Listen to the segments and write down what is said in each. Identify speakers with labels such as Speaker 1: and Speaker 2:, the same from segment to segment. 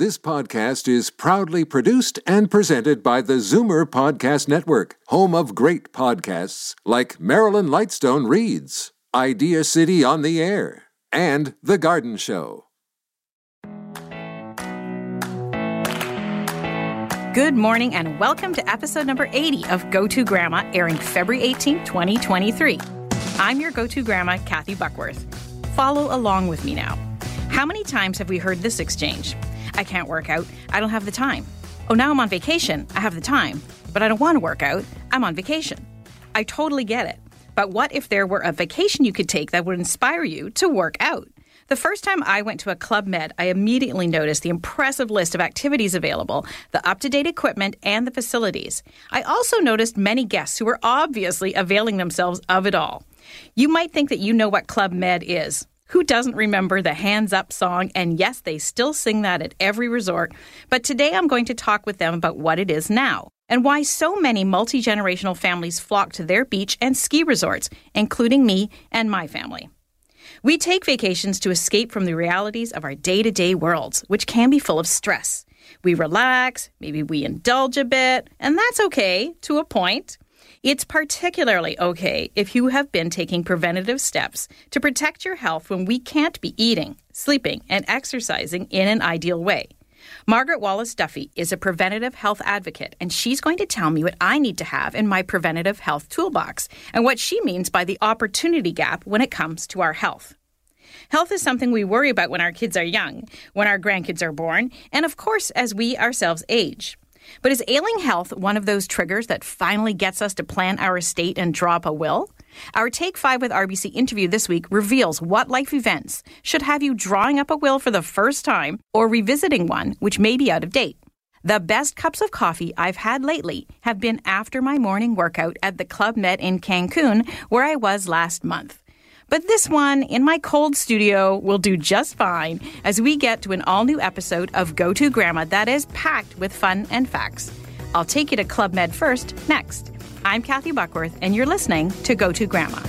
Speaker 1: This podcast is proudly produced and presented by the Zoomer Podcast Network, home of great podcasts like Marilyn Lightstone Reads, Idea City on the Air, and The Garden Show.
Speaker 2: Good morning and welcome to episode number 80 of Go To Grandma, airing February 18, 2023. I'm your Go To Grandma, Kathy Buckworth. Follow along with me now. How many times have we heard this exchange? I can't work out. I don't have the time. Oh, now I'm on vacation. I have the time, but I don't want to work out. I'm on vacation. I totally get it. But what if there were a vacation you could take that would inspire you to work out? The first time I went to a Club Med, I immediately noticed the impressive list of activities available, the up to date equipment, and the facilities. I also noticed many guests who were obviously availing themselves of it all. You might think that you know what Club Med is. Who doesn't remember the Hands Up song? And yes, they still sing that at every resort. But today I'm going to talk with them about what it is now and why so many multi generational families flock to their beach and ski resorts, including me and my family. We take vacations to escape from the realities of our day to day worlds, which can be full of stress. We relax, maybe we indulge a bit, and that's okay to a point. It's particularly okay if you have been taking preventative steps to protect your health when we can't be eating, sleeping, and exercising in an ideal way. Margaret Wallace Duffy is a preventative health advocate, and she's going to tell me what I need to have in my preventative health toolbox and what she means by the opportunity gap when it comes to our health. Health is something we worry about when our kids are young, when our grandkids are born, and of course as we ourselves age. But is ailing health one of those triggers that finally gets us to plan our estate and draw up a will? Our Take 5 with RBC interview this week reveals what life events should have you drawing up a will for the first time or revisiting one which may be out of date. The best cups of coffee I've had lately have been after my morning workout at the Club Med in Cancun, where I was last month. But this one in my cold studio will do just fine as we get to an all new episode of Go To Grandma that is packed with fun and facts. I'll take you to Club Med first next. I'm Kathy Buckworth, and you're listening to Go To Grandma.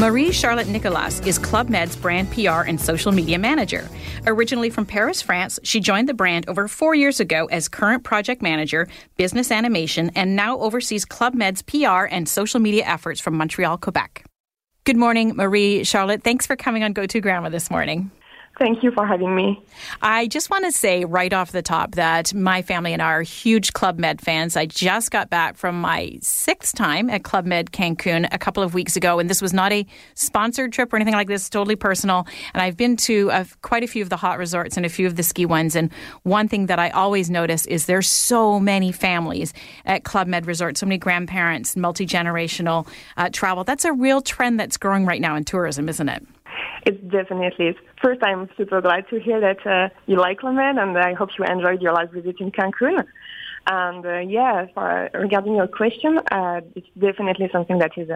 Speaker 2: Marie Charlotte Nicolas is Club Med's brand PR and social media manager. Originally from Paris, France, she joined the brand over four years ago as current project manager, business animation, and now oversees Club Med's PR and social media efforts from Montreal, Quebec. Good morning, Marie Charlotte. Thanks for coming on Go To Grandma this morning.
Speaker 3: Thank you for having me.
Speaker 2: I just want to say right off the top that my family and I are huge Club Med fans. I just got back from my sixth time at Club Med Cancun a couple of weeks ago, and this was not a sponsored trip or anything like this, totally personal. And I've been to uh, quite a few of the hot resorts and a few of the ski ones. And one thing that I always notice is there's so many families at Club Med Resort, so many grandparents, multi generational uh, travel. That's a real trend that's growing right now in tourism, isn't it?
Speaker 3: It definitely. First, I'm super glad to hear that uh, you like Lemen, and I hope you enjoyed your last visit in Cancun. And uh, yeah, for, uh, regarding your question, uh, it's definitely something that is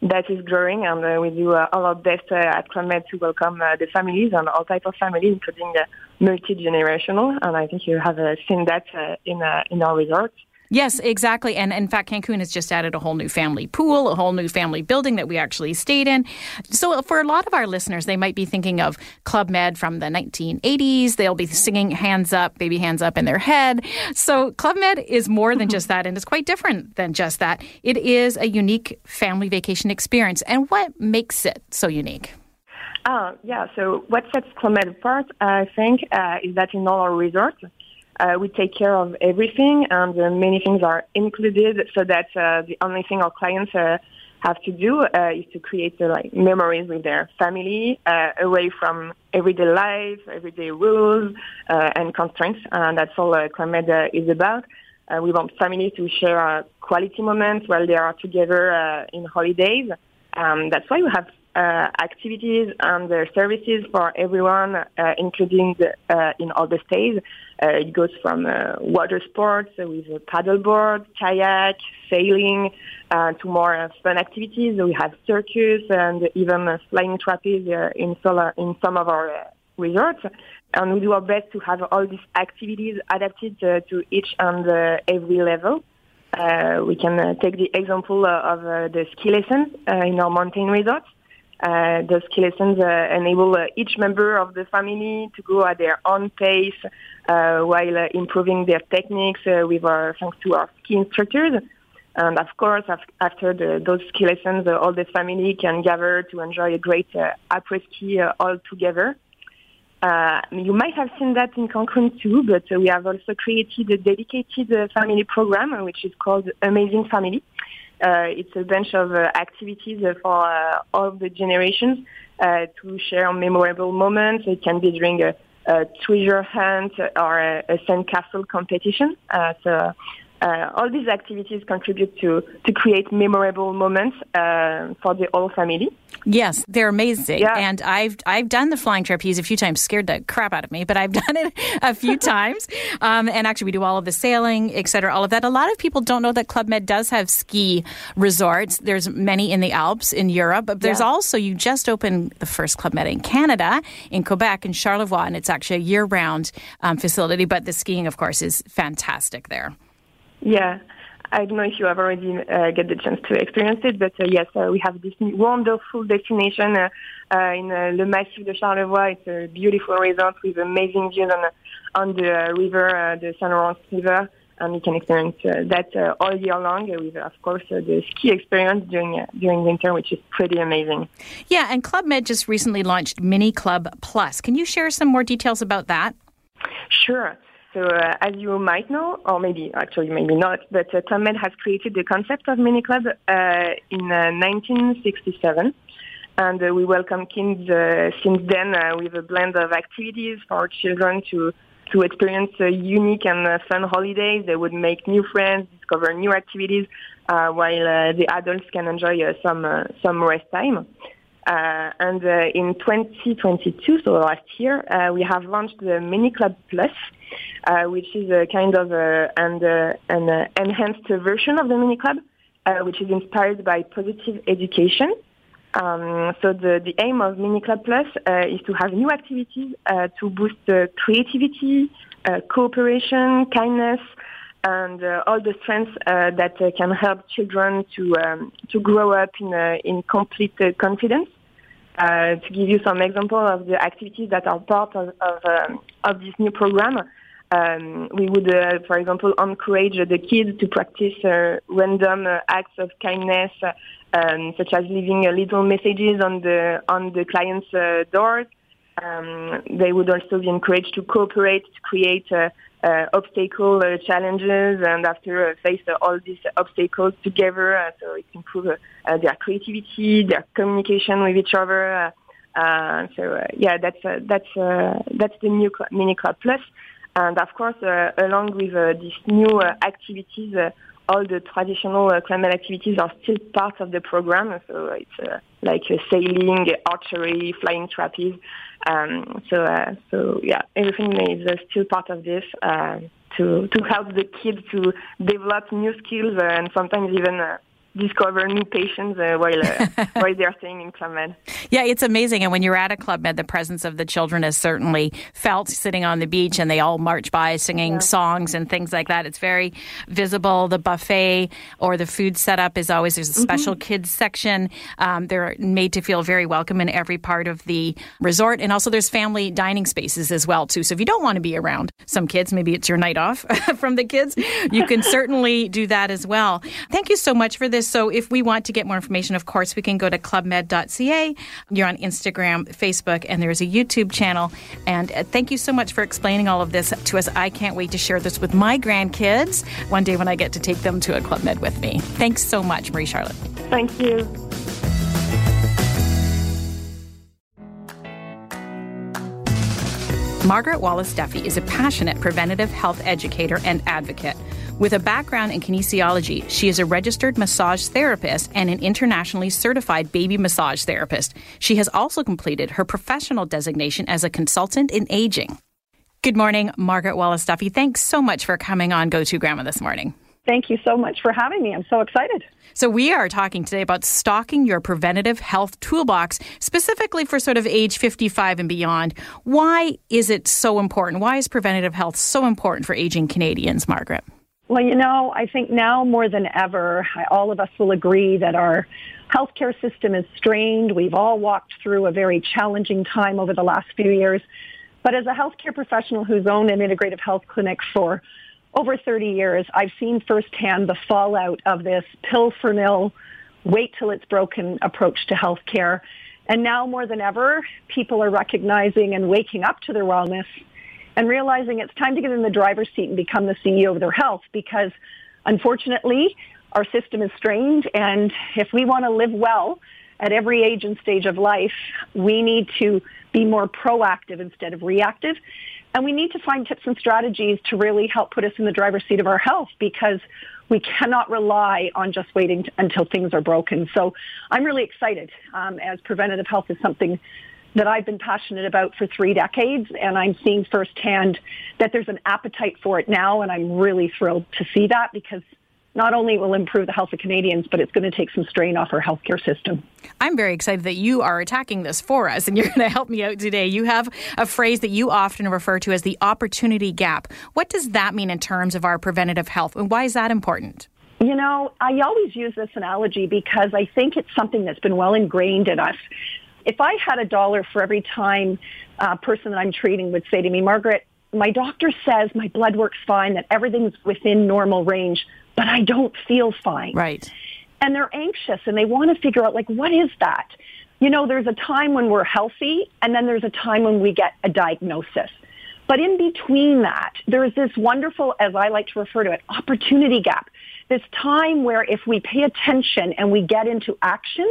Speaker 3: that is growing, and uh, we do uh, all our best uh, at ClubMed to welcome the families and all type of families, including multi generational. And I think you have seen that in in our resorts.
Speaker 2: Yes, exactly. And in fact, Cancun has just added a whole new family pool, a whole new family building that we actually stayed in. So, for a lot of our listeners, they might be thinking of Club Med from the 1980s. They'll be singing Hands Up, Baby Hands Up in their head. So, Club Med is more than just that, and it's quite different than just that. It is a unique family vacation experience. And what makes it so unique?
Speaker 3: Uh, yeah, so what sets Club Med apart, I think, uh, is that in all our resorts, uh, we take care of everything, and uh, many things are included, so that uh, the only thing our clients uh, have to do uh, is to create uh, like memories with their family, away from everyday life, everyday rules and constraints, and that's all uh, Club Med uh, is about. We want families to share quality moments while they are together in holidays. Um, that's why we have activities and uh, services for everyone, uh, including the, uh, in all the states. Uh, it goes from uh, water sports with a paddleboard, kayak, sailing, to more fun activities. We have circus and even flying trapeze in, solar, in some of our resorts. And we do our best to have all these activities adapted to each and every level. we can take the example of the ski lessons in our mountain resorts. Uh, those ski lessons uh, enable uh, each member of the family to go at their own pace uh, while uh, improving their techniques uh, with our, thanks to our ski instructors. And of course, after the, those ski lessons, all the family can gather to enjoy a great après ski all together. You might have seen that in Cancun too, but we have also created a dedicated family program, which is called Amazing Family. Uh, it's a bunch of uh, activities for uh, all the generations to share memorable moments. It can be during a, a treasure hunt or a, a sandcastle competition. so uh, all these activities contribute to, to create memorable moments uh, for the whole family.
Speaker 2: Yes, they're amazing. Yeah. And I've I've done the flying trapeze a few times, scared the crap out of me, but I've done it a few times. Um, and actually, we do all of the sailing, etc., all of that. A lot of people don't know that Club Med does have ski resorts. There's many in the Alps in Europe, but there's yeah. also, you just opened the first Club Med in Canada, in Quebec, in Charlevoix, and it's actually a year round um, facility. But the skiing, of course, is fantastic there.
Speaker 3: Yeah. I don't know if you have already uh, get the chance to experience it, but uh, yes, uh, we have this wonderful destination uh, uh, in uh, Le Massif de Charlevoix. It's a beautiful resort with amazing views on, on the river, the Saint Laurent River, and you can experience that all year long with, of course, the ski experience during during winter, which is pretty amazing.
Speaker 2: Yeah, and Club Med just recently launched Mini Club Plus. Can you share some more details about that?
Speaker 3: Sure. So uh, as you might know, or maybe actually maybe not, but uh, Club Med has created the concept of mini club uh, in 1967. Uh, and uh, we welcome kids uh, since then with a blend of activities for children to to experience unique and fun holidays. They would make new friends, discover new activities, while the adults can enjoy some some rest time. Uh, and uh, in 2022, so last year, uh, we have launched the Mini Club Plus, uh, which is a kind of a, and, uh, an uh, enhanced version of the Mini Club, which is inspired by positive education. Um, so the, the aim of Mini Club Plus is to have new activities to boost creativity, cooperation, kindness, and uh, all the strengths uh, that uh, can help children to um, to grow up in in complete confidence. Uh, to give you some example of the activities that are part of of, um, of this new program, um, we would, uh, for example, encourage the kids to practice uh, random uh, acts of kindness, uh, um, such as leaving little messages on the on the client's doors. Um, they would also be encouraged to cooperate to create uh, obstacle uh, challenges and after uh, face uh, all these obstacles together. Uh, so it improves uh, their creativity, their communication with each other. so yeah, that's that's that's the new mini club plus. And of course, along with these new activities, all the traditional uh, Med activities are still part of the program. So it's uh, like uh, sailing, archery, flying trapeze. Um, so, uh, so yeah, everything is uh, still part of this uh, to to help the kids to develop new skills and sometimes even discover new patients uh, while uh, while they're staying in Club Med.
Speaker 2: Yeah, it's amazing. And when you're at a Club Med, the presence of the children is certainly felt sitting on the beach, and they all march by singing yeah. songs and things like that. It's very visible. The buffet or the food setup is always there's a mm-hmm. special mm-hmm. kids section. Um, they're made to feel very welcome in every part of the resort, and also there's family dining spaces as well too. So if you don't want to be around some kids, maybe it's your night off from the kids, you can certainly do that as well. Thank you so much for this so if we want to get more information, of course, we can go to clubmed.ca. You're on Instagram, Facebook, and there's a YouTube channel. And uh, thank you so much for explaining all of this to us. I can't wait to share this with my grandkids one day when I get to take them to a Club Med with me. Thanks so much, Marie Charlotte.
Speaker 3: Thank you.
Speaker 2: Margaret Wallace Duffy is a passionate preventative health educator and advocate. With a background in kinesiology, she is a registered massage therapist and an internationally certified baby massage therapist. She has also completed her professional designation as a consultant in aging. Good morning, Margaret Wallace Duffy. Thanks so much for coming on Go To Grandma this morning.
Speaker 4: Thank you so much for having me. I'm so excited.
Speaker 2: So, we are talking today about stocking your preventative health toolbox, specifically for sort of age 55 and beyond. Why is it so important? Why is preventative health so important for aging Canadians, Margaret?
Speaker 4: Well, you know, I think now more than ever, all of us will agree that our healthcare system is strained. We've all walked through a very challenging time over the last few years. But as a healthcare professional who's owned an integrative health clinic for over 30 years, I've seen firsthand the fallout of this pill for nil, wait till it's broken approach to healthcare. And now more than ever, people are recognizing and waking up to their wellness and realizing it's time to get in the driver's seat and become the CEO of their health because unfortunately, our system is strained and if we want to live well at every age and stage of life, we need to be more proactive instead of reactive. And we need to find tips and strategies to really help put us in the driver's seat of our health because we cannot rely on just waiting until things are broken. So I'm really excited um, as preventative health is something that I've been passionate about for three decades, and I'm seeing firsthand that there's an appetite for it now, and I'm really thrilled to see that because not only will improve the health of Canadians, but it's going to take some strain off our healthcare system.
Speaker 2: I'm very excited that you are attacking this for us and you're going to help me out today. You have a phrase that you often refer to as the opportunity gap. What does that mean in terms of our preventative health and why is that important?
Speaker 4: You know, I always use this analogy because I think it's something that's been well ingrained in us. If I had a dollar for every time a person that I'm treating would say to me, Margaret, my doctor says my blood works fine, that everything's within normal range but I don't feel fine.
Speaker 2: Right.
Speaker 4: And they're anxious and they want to figure out like, what is that? You know, there's a time when we're healthy and then there's a time when we get a diagnosis. But in between that, there's this wonderful, as I like to refer to it, opportunity gap. This time where if we pay attention and we get into action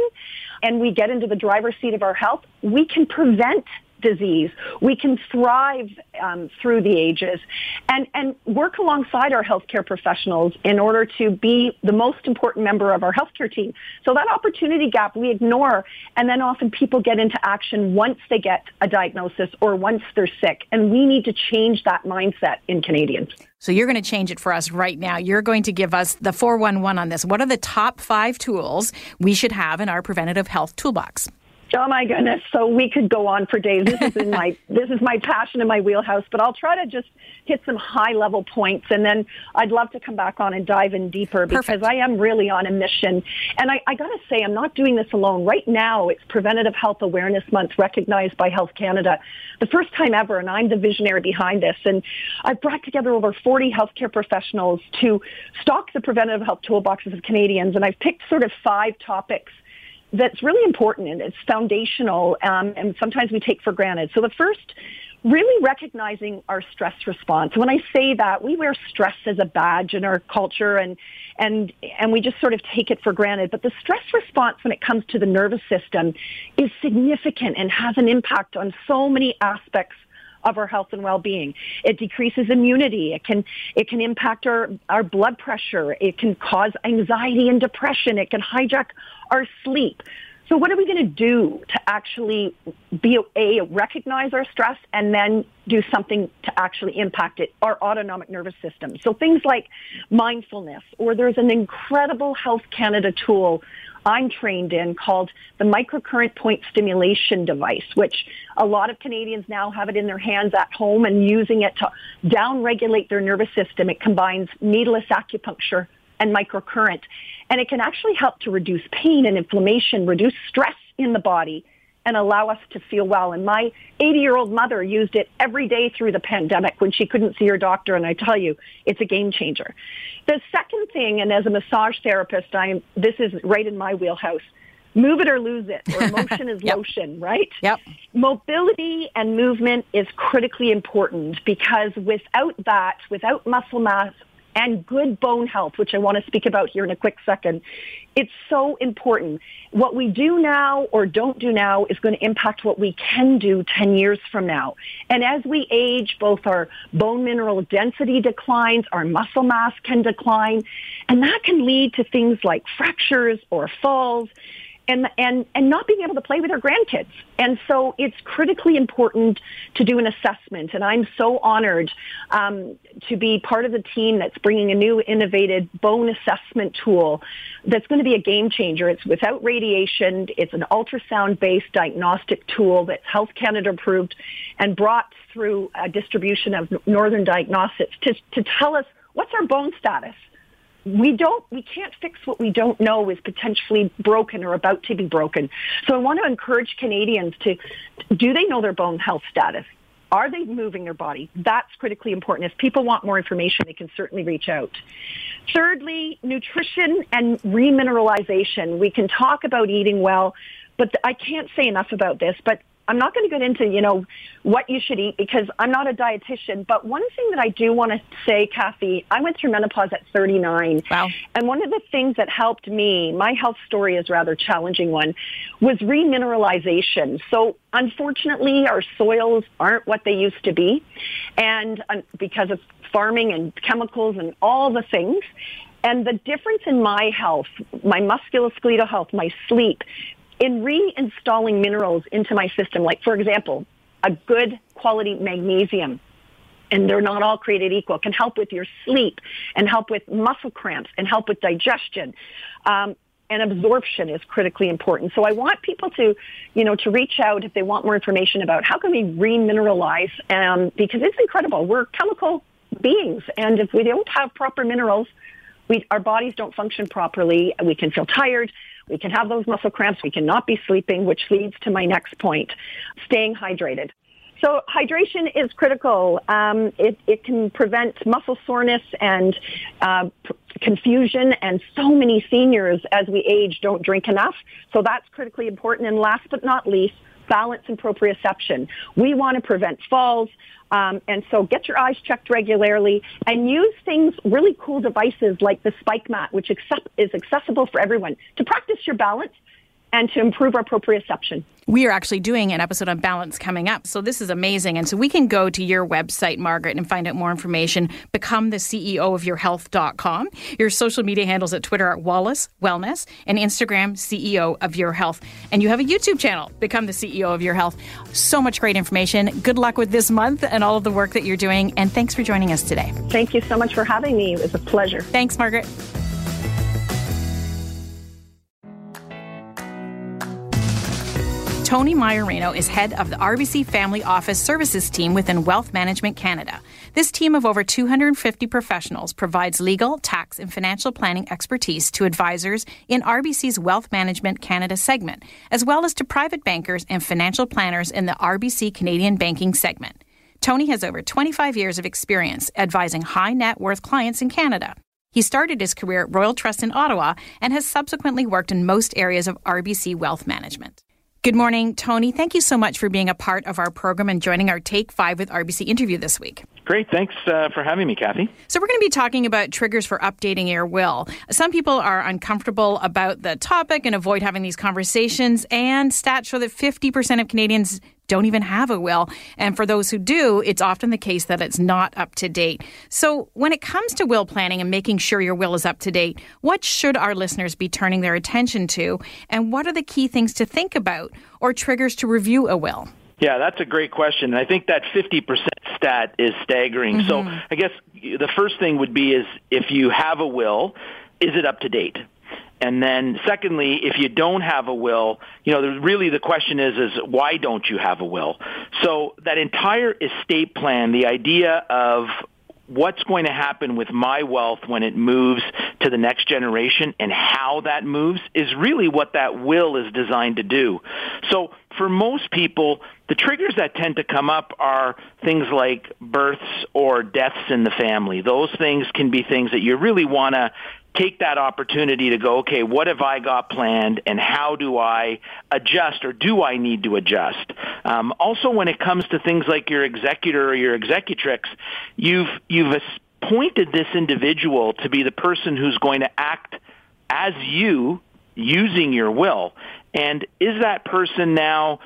Speaker 4: and we get into the driver's seat of our health, we can prevent disease. We can thrive um, through the ages and, and work alongside our healthcare professionals in order to be the most important member of our healthcare team. So that opportunity gap we ignore and then often people get into action once they get a diagnosis or once they're sick. And we need to change that mindset in Canadians.
Speaker 2: So you're going to change it for us right now. You're going to give us the 411 on this. What are the top five tools we should have in our preventative health toolbox?
Speaker 4: Oh my goodness! So we could go on for days. This is in my this is my passion in my wheelhouse. But I'll try to just hit some high level points, and then I'd love to come back on and dive in deeper because
Speaker 2: Perfect.
Speaker 4: I am really on a mission. And I, I got to say, I'm not doing this alone. Right now, it's Preventative Health Awareness Month, recognized by Health Canada, the first time ever, and I'm the visionary behind this. And I've brought together over 40 healthcare professionals to stock the preventative health toolboxes of Canadians, and I've picked sort of five topics that's really important and it's foundational um, and sometimes we take for granted. So the first, really recognizing our stress response. When I say that, we wear stress as a badge in our culture and, and, and we just sort of take it for granted. But the stress response when it comes to the nervous system is significant and has an impact on so many aspects of our health and well-being. It decreases immunity. It can it can impact our our blood pressure. It can cause anxiety and depression. It can hijack our sleep. So what are we going to do to actually be a recognize our stress and then do something to actually impact it, our autonomic nervous system? So things like mindfulness, or there's an incredible Health Canada tool I'm trained in called the microcurrent point stimulation device, which a lot of Canadians now have it in their hands at home and using it to downregulate their nervous system. It combines needleless acupuncture and microcurrent. And it can actually help to reduce pain and inflammation, reduce stress in the body, and allow us to feel well. And my 80 year old mother used it every day through the pandemic when she couldn't see her doctor. And I tell you, it's a game changer. The second thing, and as a massage therapist, I'm, this is right in my wheelhouse. Move it or lose it, or motion is
Speaker 2: yep.
Speaker 4: lotion, right?
Speaker 2: Yep.
Speaker 4: Mobility and movement is critically important because without that, without muscle mass, and good bone health, which I want to speak about here in a quick second. It's so important. What we do now or don't do now is going to impact what we can do 10 years from now. And as we age, both our bone mineral density declines, our muscle mass can decline, and that can lead to things like fractures or falls and and and not being able to play with our grandkids. And so it's critically important to do an assessment. And I'm so honored um, to be part of the team that's bringing a new innovative bone assessment tool that's going to be a game changer. It's without radiation. It's an ultrasound-based diagnostic tool that's Health Canada approved and brought through a distribution of Northern Diagnostics to, to tell us what's our bone status we don't, we can't fix what we don't know is potentially broken or about to be broken. So I want to encourage Canadians to, do they know their bone health status? Are they moving their body? That's critically important. If people want more information, they can certainly reach out. Thirdly, nutrition and remineralization. We can talk about eating well, but I can't say enough about this, but I'm not going to get into, you know, what you should eat because I'm not a dietitian. But one thing that I do want to say, Kathy, I went through menopause at 39.
Speaker 2: Wow.
Speaker 4: And one of the things that helped me, my health story is rather challenging one, was remineralization. So unfortunately, our soils aren't what they used to be. And because of farming and chemicals and all the things. And the difference in my health, my musculoskeletal health, my sleep, in reinstalling minerals into my system, like for example, a good quality magnesium, and they're not all created equal, can help with your sleep and help with muscle cramps and help with digestion. Um, and absorption is critically important. So I want people to, you know, to reach out if they want more information about how can we remineralize, um, because it's incredible. We're chemical beings, and if we don't have proper minerals, we, our bodies don't function properly. We can feel tired. We can have those muscle cramps. We cannot be sleeping, which leads to my next point, staying hydrated. So hydration is critical. Um, it, it, can prevent muscle soreness and uh, p- confusion, and so many seniors as we age don't drink enough. So that's critically important. And last but not least, balance and proprioception. We want to prevent falls. Um, and so get your eyes checked regularly and use things, really cool devices like the spike mat, which accept, is accessible for everyone to practice your balance and to improve our proprioception.
Speaker 2: We are actually doing an episode on balance coming up. So this is amazing. And so we can go to your website, Margaret, and find out more information. Become the CEO of your health.com. Your social media handles at Twitter at Wallace Wellness and Instagram CEO of your health. And you have a YouTube channel, Become the CEO of your health. So much great information. Good luck with this month and all of the work that you're doing. And thanks for joining us today.
Speaker 4: Thank you so much for having me. It was a pleasure.
Speaker 2: Thanks, Margaret. Tony Maiorino is head of the RBC Family Office Services team within Wealth Management Canada. This team of over 250 professionals provides legal, tax, and financial planning expertise to advisors in RBC's Wealth Management Canada segment, as well as to private bankers and financial planners in the RBC Canadian Banking segment. Tony has over 25 years of experience advising high net worth clients in Canada. He started his career at Royal Trust in Ottawa and has subsequently worked in most areas of RBC wealth management. Good morning, Tony. Thank you so much for being a part of our program and joining our Take 5 with RBC interview this week.
Speaker 5: Great. Thanks uh, for having me, Kathy.
Speaker 2: So, we're going to be talking about triggers for updating your will. Some people are uncomfortable about the topic and avoid having these conversations, and stats show that 50% of Canadians don't even have a will. And for those who do, it's often the case that it's not up to date. So, when it comes to will planning and making sure your will is up to date, what should our listeners be turning their attention to? And what are the key things to think about or triggers to review a will?
Speaker 5: Yeah, that's a great question. And I think that 50% stat is staggering. Mm-hmm. So I guess the first thing would be is if you have a will, is it up to date? And then secondly, if you don't have a will, you know, really the question is, is why don't you have a will? So that entire estate plan, the idea of what's going to happen with my wealth when it moves to the next generation and how that moves is really what that will is designed to do. So for most people, the triggers that tend to come up are things like births or deaths in the family. Those things can be things that you really want to take that opportunity to go, okay, what have I got planned and how do I adjust or do I need to adjust? Um, also, when it comes to things like your executor or your executrix, you've, you've appointed this individual to be the person who's going to act as you using your will. And is that person now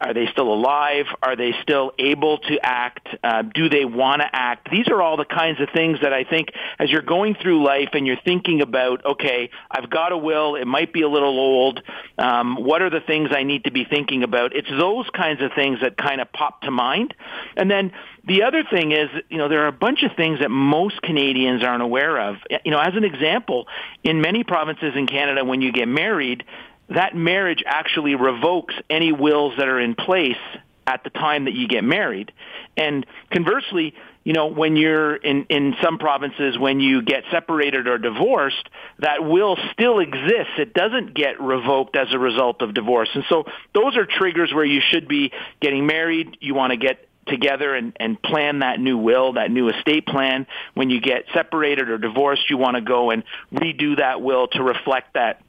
Speaker 5: are they still alive? Are they still able to act? Uh, do they want to act? These are all the kinds of things that I think as you're going through life and you're thinking about, okay, I've got a will. It might be a little old. Um, what are the things I need to be thinking about? It's those kinds of things that kind of pop to mind. And then the other thing is, you know, there are a bunch of things that most Canadians aren't aware of. You know, as an example, in many provinces in Canada, when you get married, that marriage actually revokes any wills that are in place at the time that you get married. And conversely, you know, when you're in, in some provinces, when you get separated or divorced, that will still exists. It doesn't get revoked as a result of divorce. And so those are triggers where you should be getting married. You want to get together and, and plan that new will, that new estate plan. When you get separated or divorced, you want to go and redo that will to reflect that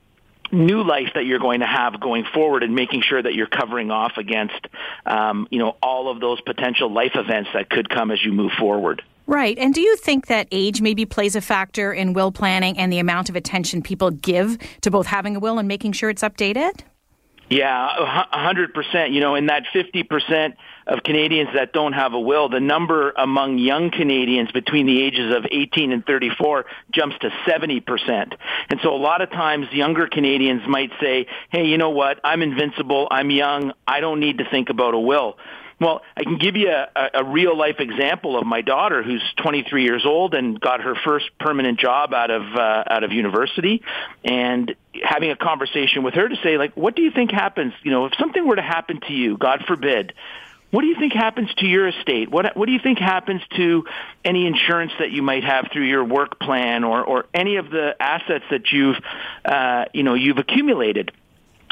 Speaker 5: new life that you're going to have going forward and making sure that you're covering off against um, you know all of those potential life events that could come as you move forward
Speaker 2: Right. And do you think that age maybe plays a factor in will planning and the amount of attention people give to both having a will and making sure it's updated?
Speaker 5: Yeah, a hundred percent. You know, in that fifty percent of Canadians that don't have a will, the number among young Canadians between the ages of 18 and 34 jumps to 70%. And so a lot of times younger Canadians might say, hey, you know what? I'm invincible. I'm young. I don't need to think about a will. Well, I can give you a, a real life example of my daughter who's 23 years old and got her first permanent job out of uh, out of university and having a conversation with her to say like what do you think happens, you know, if something were to happen to you, God forbid, what do you think happens to your estate? What what do you think happens to any insurance that you might have through your work plan or or any of the assets that you've uh, you know you've accumulated?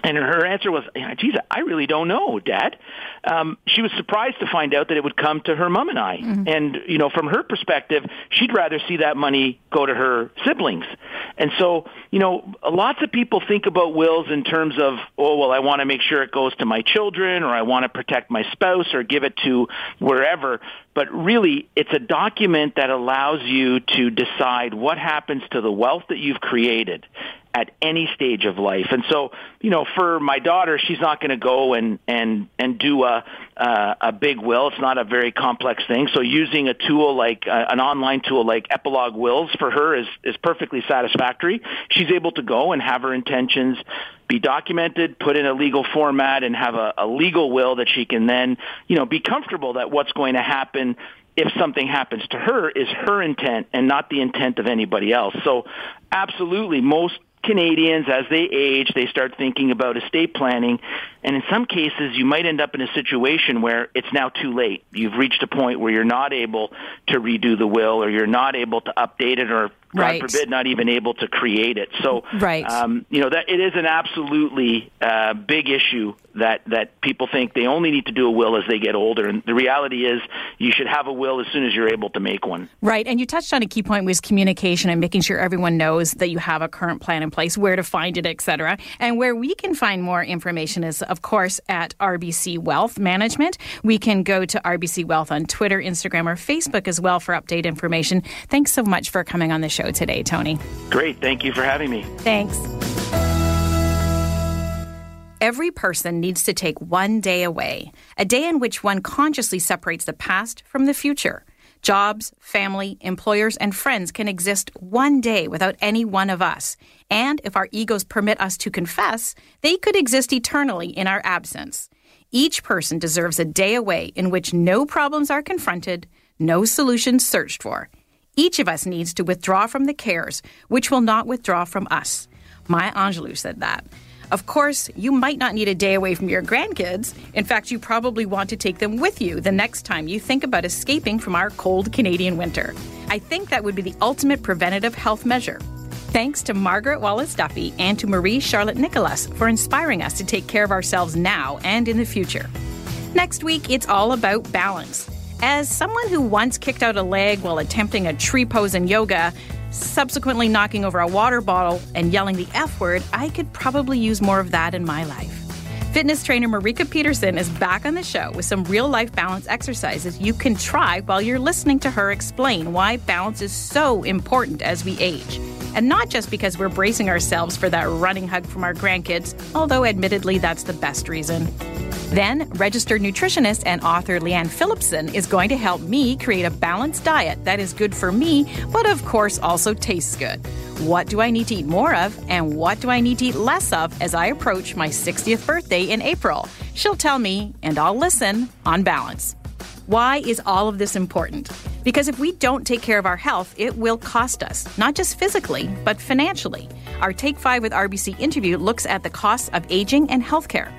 Speaker 5: And her answer was, geez, I really don't know, Dad. Um, she was surprised to find out that it would come to her mom and I. Mm-hmm. And, you know, from her perspective, she'd rather see that money go to her siblings. And so, you know, lots of people think about wills in terms of, oh, well, I want to make sure it goes to my children or I want to protect my spouse or give it to wherever. But really, it's a document that allows you to decide what happens to the wealth that you've created at any stage of life. And so, you know, for my daughter, she's not going to go and and and do a uh, a big will. It's not a very complex thing. So, using a tool like uh, an online tool like Epilogue Wills for her is is perfectly satisfactory. She's able to go and have her intentions be documented, put in a legal format, and have a, a legal will that she can then, you know, be comfortable that what's going to happen if something happens to her is her intent and not the intent of anybody else. So absolutely most Canadians, as they age, they start thinking about estate planning. And in some cases, you might end up in a situation where it's now too late. You've reached a point where you're not able to redo the will or you're not able to update it or God right. forbid, not even able to create it. So,
Speaker 2: right.
Speaker 5: um, you know, that it is an absolutely uh, big issue that that people think they only need to do a will as they get older, and the reality is you should have a will as soon as you're able to make one.
Speaker 2: Right, and you touched on a key point was communication and making sure everyone knows that you have a current plan in place, where to find it, etc. And where we can find more information is, of course, at RBC Wealth Management. We can go to RBC Wealth on Twitter, Instagram, or Facebook as well for update information. Thanks so much for coming on the show today, Tony.
Speaker 5: Great. Thank you for having me.
Speaker 2: Thanks. Every person needs to take one day away, a day in which one consciously separates the past from the future. Jobs, family, employers, and friends can exist one day without any one of us. And if our egos permit us to confess, they could exist eternally in our absence. Each person deserves a day away in which no problems are confronted, no solutions searched for, each of us needs to withdraw from the cares, which will not withdraw from us. Maya Angelou said that. Of course, you might not need a day away from your grandkids. In fact, you probably want to take them with you the next time you think about escaping from our cold Canadian winter. I think that would be the ultimate preventative health measure. Thanks to Margaret Wallace Duffy and to Marie Charlotte Nicolas for inspiring us to take care of ourselves now and in the future. Next week, it's all about balance. As someone who once kicked out a leg while attempting a tree pose in yoga, subsequently knocking over a water bottle and yelling the F word, I could probably use more of that in my life. Fitness trainer Marika Peterson is back on the show with some real life balance exercises you can try while you're listening to her explain why balance is so important as we age. And not just because we're bracing ourselves for that running hug from our grandkids, although admittedly that's the best reason. Then, registered nutritionist and author Leanne Phillipson is going to help me create a balanced diet that is good for me, but of course also tastes good. What do I need to eat more of, and what do I need to eat less of as I approach my 60th birthday in April? She'll tell me, and I'll listen on balance. Why is all of this important? Because if we don't take care of our health, it will cost us, not just physically, but financially. Our Take 5 with RBC interview looks at the costs of aging and healthcare.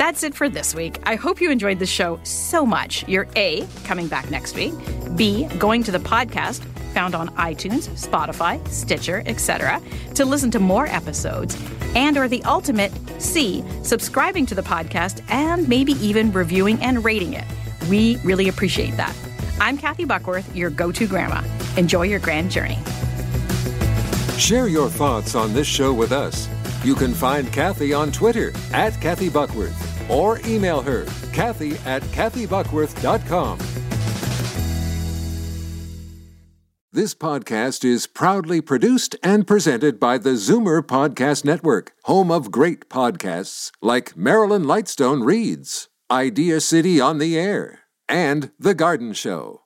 Speaker 2: That's it for this week. I hope you enjoyed the show so much. You're A, coming back next week, B, going to the podcast found on iTunes, Spotify, Stitcher, etc., to listen to more episodes, and or the ultimate C, subscribing to the podcast and maybe even reviewing and rating it. We really appreciate that. I'm Kathy Buckworth, your go-to grandma. Enjoy your grand journey.
Speaker 1: Share your thoughts on this show with us. You can find Kathy on Twitter at Kathy Buckworth or email her, Kathy at KathyBuckworth.com. This podcast is proudly produced and presented by the Zoomer Podcast Network, home of great podcasts like Marilyn Lightstone Reads, Idea City on the Air, and The Garden Show.